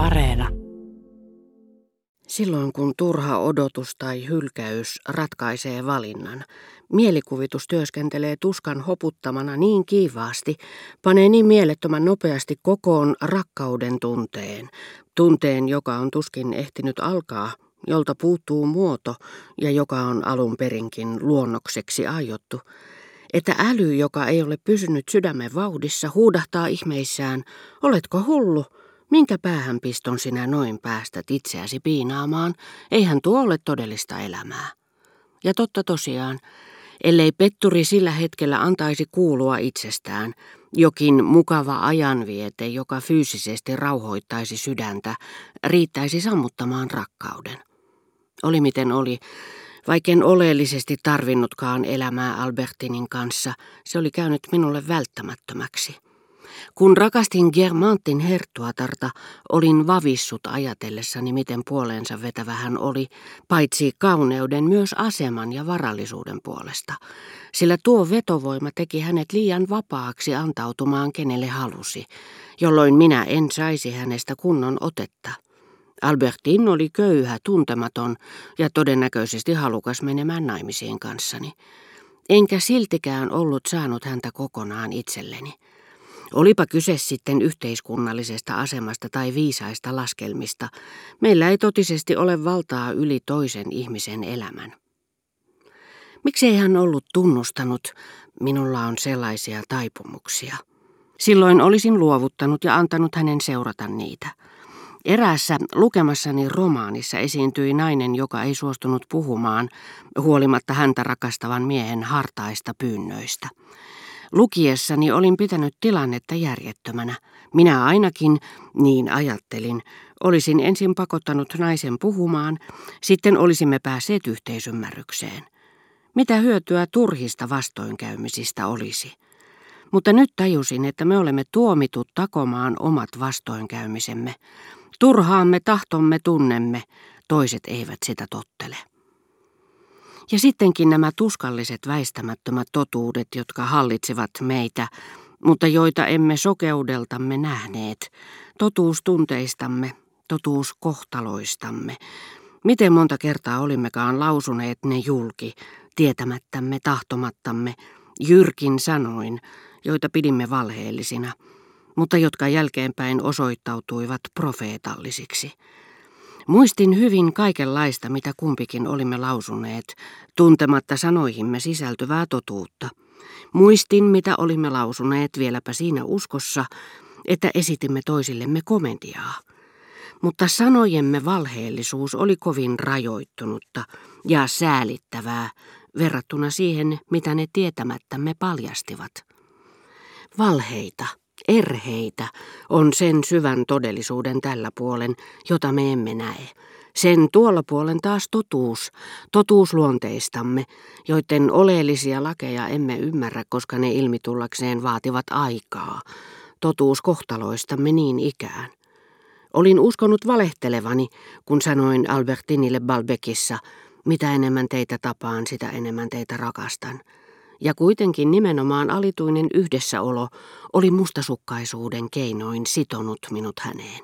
Areena. Silloin kun turha odotus tai hylkäys ratkaisee valinnan, mielikuvitus työskentelee tuskan hoputtamana niin kiivaasti, panee niin mielettömän nopeasti kokoon rakkauden tunteen, tunteen, joka on tuskin ehtinyt alkaa, jolta puuttuu muoto ja joka on alun perinkin luonnokseksi aiottu, että äly, joka ei ole pysynyt sydämen vauhdissa, huudahtaa ihmeissään, oletko hullu? Minkä päähänpiston sinä noin päästät itseäsi piinaamaan? Eihän tuo ole todellista elämää. Ja totta tosiaan, ellei petturi sillä hetkellä antaisi kuulua itsestään, jokin mukava ajanviete, joka fyysisesti rauhoittaisi sydäntä, riittäisi sammuttamaan rakkauden. Oli miten oli, Vaiken oleellisesti tarvinnutkaan elämää Albertinin kanssa, se oli käynyt minulle välttämättömäksi. Kun rakastin Germantin herttuatarta, olin vavissut ajatellessani, miten puoleensa vetävä hän oli, paitsi kauneuden myös aseman ja varallisuuden puolesta, sillä tuo vetovoima teki hänet liian vapaaksi antautumaan kenelle halusi, jolloin minä en saisi hänestä kunnon otetta. Albertin oli köyhä, tuntematon ja todennäköisesti halukas menemään naimisiin kanssani. Enkä siltikään ollut saanut häntä kokonaan itselleni. Olipa kyse sitten yhteiskunnallisesta asemasta tai viisaista laskelmista, meillä ei totisesti ole valtaa yli toisen ihmisen elämän. Miksi ei hän ollut tunnustanut, minulla on sellaisia taipumuksia? Silloin olisin luovuttanut ja antanut hänen seurata niitä. Eräässä lukemassani romaanissa esiintyi nainen, joka ei suostunut puhumaan, huolimatta häntä rakastavan miehen hartaista pyynnöistä. Lukiessani olin pitänyt tilannetta järjettömänä. Minä ainakin, niin ajattelin, olisin ensin pakottanut naisen puhumaan, sitten olisimme päässeet yhteisymmärrykseen. Mitä hyötyä turhista vastoinkäymisistä olisi? Mutta nyt tajusin, että me olemme tuomitut takomaan omat vastoinkäymisemme. Turhaamme tahtomme tunnemme, toiset eivät sitä tottele. Ja sittenkin nämä tuskalliset väistämättömät totuudet, jotka hallitsivat meitä, mutta joita emme sokeudeltamme nähneet, totuus tunteistamme, totuus kohtaloistamme. Miten monta kertaa olimmekaan lausuneet ne julki, tietämättämme, tahtomattamme, jyrkin sanoin, joita pidimme valheellisina – mutta jotka jälkeenpäin osoittautuivat profeetallisiksi. Muistin hyvin kaikenlaista, mitä kumpikin olimme lausuneet, tuntematta sanoihimme sisältyvää totuutta. Muistin, mitä olimme lausuneet vieläpä siinä uskossa, että esitimme toisillemme komentiaa. Mutta sanojemme valheellisuus oli kovin rajoittunutta ja säälittävää verrattuna siihen, mitä ne tietämättämme paljastivat. Valheita – Erheitä on sen syvän todellisuuden tällä puolen, jota me emme näe. Sen tuolla puolen taas totuus, totuus luonteistamme, joiden oleellisia lakeja emme ymmärrä, koska ne ilmitullakseen vaativat aikaa. Totuus kohtaloistamme niin ikään. Olin uskonut valehtelevani, kun sanoin Albertinille Balbekissa, mitä enemmän teitä tapaan, sitä enemmän teitä rakastan ja kuitenkin nimenomaan alituinen yhdessäolo oli mustasukkaisuuden keinoin sitonut minut häneen.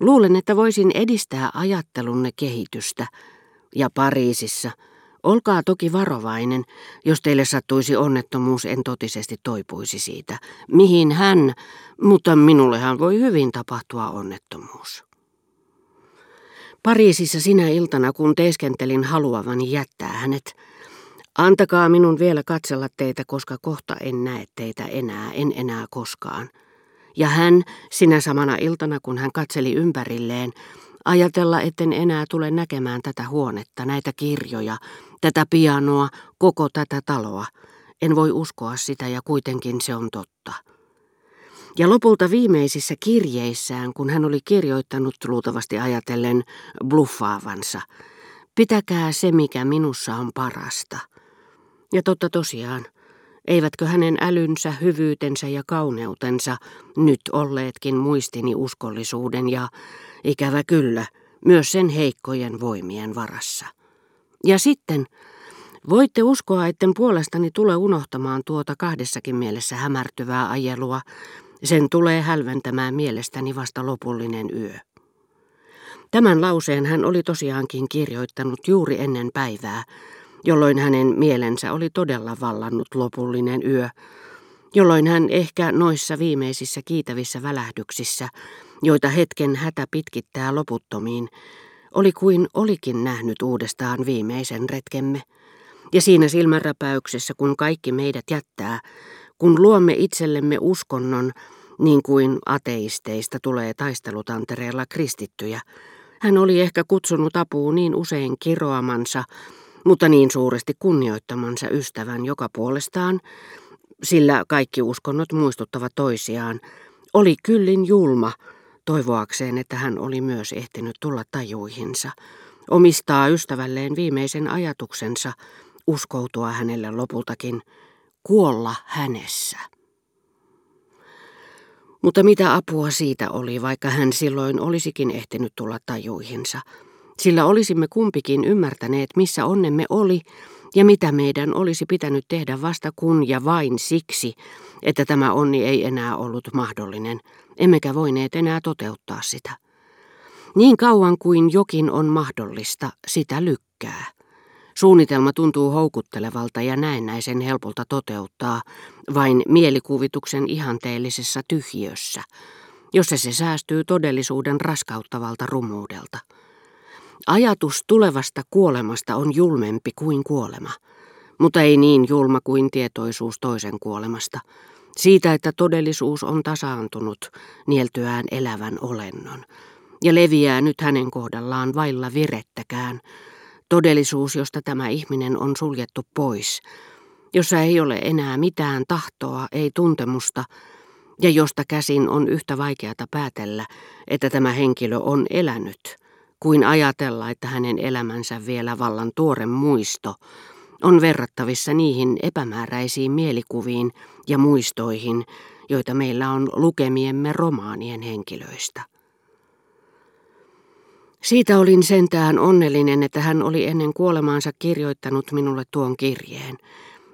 Luulen, että voisin edistää ajattelunne kehitystä, ja Pariisissa, olkaa toki varovainen, jos teille sattuisi onnettomuus, en totisesti toipuisi siitä, mihin hän, mutta minullehan voi hyvin tapahtua onnettomuus. Pariisissa sinä iltana, kun teeskentelin haluavani jättää hänet, Antakaa minun vielä katsella teitä, koska kohta en näe teitä enää, en enää koskaan. Ja hän, sinä samana iltana, kun hän katseli ympärilleen, ajatella, etten enää tule näkemään tätä huonetta, näitä kirjoja, tätä pianoa, koko tätä taloa. En voi uskoa sitä ja kuitenkin se on totta. Ja lopulta viimeisissä kirjeissään, kun hän oli kirjoittanut luultavasti ajatellen bluffaavansa, pitäkää se, mikä minussa on parasta – ja totta tosiaan, eivätkö hänen älynsä, hyvyytensä ja kauneutensa nyt olleetkin muistini uskollisuuden ja, ikävä kyllä, myös sen heikkojen voimien varassa. Ja sitten, voitte uskoa, etten puolestani tule unohtamaan tuota kahdessakin mielessä hämärtyvää ajelua, Sen tulee hälventämään mielestäni vasta lopullinen yö. Tämän lauseen hän oli tosiaankin kirjoittanut juuri ennen päivää, jolloin hänen mielensä oli todella vallannut lopullinen yö, jolloin hän ehkä noissa viimeisissä kiitävissä välähdyksissä, joita hetken hätä pitkittää loputtomiin, oli kuin olikin nähnyt uudestaan viimeisen retkemme. Ja siinä silmänräpäyksessä, kun kaikki meidät jättää, kun luomme itsellemme uskonnon, niin kuin ateisteista tulee taistelutantereella kristittyjä, hän oli ehkä kutsunut apuun niin usein kiroamansa, mutta niin suuresti kunnioittamansa ystävän, joka puolestaan, sillä kaikki uskonnot muistuttavat toisiaan, oli kyllin julma, toivoakseen, että hän oli myös ehtinyt tulla tajuihinsa, omistaa ystävälleen viimeisen ajatuksensa, uskoutua hänelle lopultakin, kuolla hänessä. Mutta mitä apua siitä oli, vaikka hän silloin olisikin ehtinyt tulla tajuihinsa, sillä olisimme kumpikin ymmärtäneet, missä onnemme oli ja mitä meidän olisi pitänyt tehdä vasta kun ja vain siksi, että tämä onni ei enää ollut mahdollinen, emmekä voineet enää toteuttaa sitä. Niin kauan kuin jokin on mahdollista, sitä lykkää. Suunnitelma tuntuu houkuttelevalta ja näennäisen helpolta toteuttaa vain mielikuvituksen ihanteellisessa tyhjössä, jossa se säästyy todellisuuden raskauttavalta rumuudelta. Ajatus tulevasta kuolemasta on julmempi kuin kuolema, mutta ei niin julma kuin tietoisuus toisen kuolemasta, siitä, että todellisuus on tasaantunut nieltyään elävän olennon. Ja leviää nyt hänen kohdallaan vailla virettäkään, todellisuus, josta tämä ihminen on suljettu pois, jossa ei ole enää mitään tahtoa, ei tuntemusta, ja josta käsin on yhtä vaikeata päätellä, että tämä henkilö on elänyt – kuin ajatella, että hänen elämänsä vielä vallan tuore muisto on verrattavissa niihin epämääräisiin mielikuviin ja muistoihin, joita meillä on lukemiemme romaanien henkilöistä. Siitä olin sentään onnellinen, että hän oli ennen kuolemaansa kirjoittanut minulle tuon kirjeen,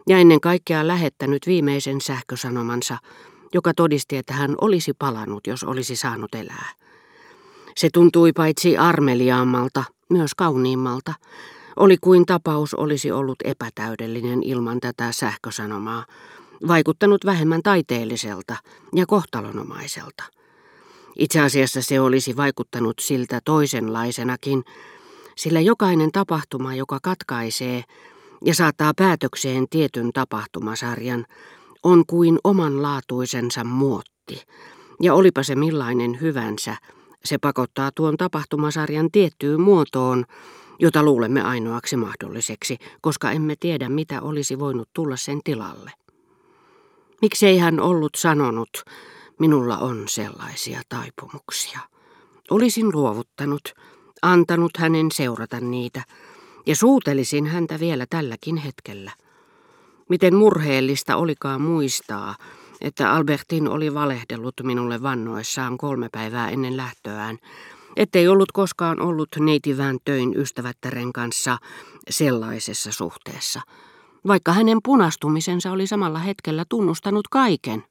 ja ennen kaikkea lähettänyt viimeisen sähkösanomansa, joka todisti, että hän olisi palannut, jos olisi saanut elää. Se tuntui paitsi armeliaammalta, myös kauniimmalta. Oli kuin tapaus olisi ollut epätäydellinen ilman tätä sähkösanomaa, vaikuttanut vähemmän taiteelliselta ja kohtalonomaiselta. Itse asiassa se olisi vaikuttanut siltä toisenlaisenakin, sillä jokainen tapahtuma, joka katkaisee ja saattaa päätökseen tietyn tapahtumasarjan, on kuin omanlaatuisensa muotti, ja olipa se millainen hyvänsä – se pakottaa tuon tapahtumasarjan tiettyyn muotoon, jota luulemme ainoaksi mahdolliseksi, koska emme tiedä, mitä olisi voinut tulla sen tilalle. Miksei hän ollut sanonut, minulla on sellaisia taipumuksia. Olisin luovuttanut, antanut hänen seurata niitä, ja suutelisin häntä vielä tälläkin hetkellä. Miten murheellista olikaan muistaa, että Albertin oli valehdellut minulle vannoessaan kolme päivää ennen lähtöään, ettei ollut koskaan ollut neitivään töin ystävättären kanssa sellaisessa suhteessa, vaikka hänen punastumisensa oli samalla hetkellä tunnustanut kaiken.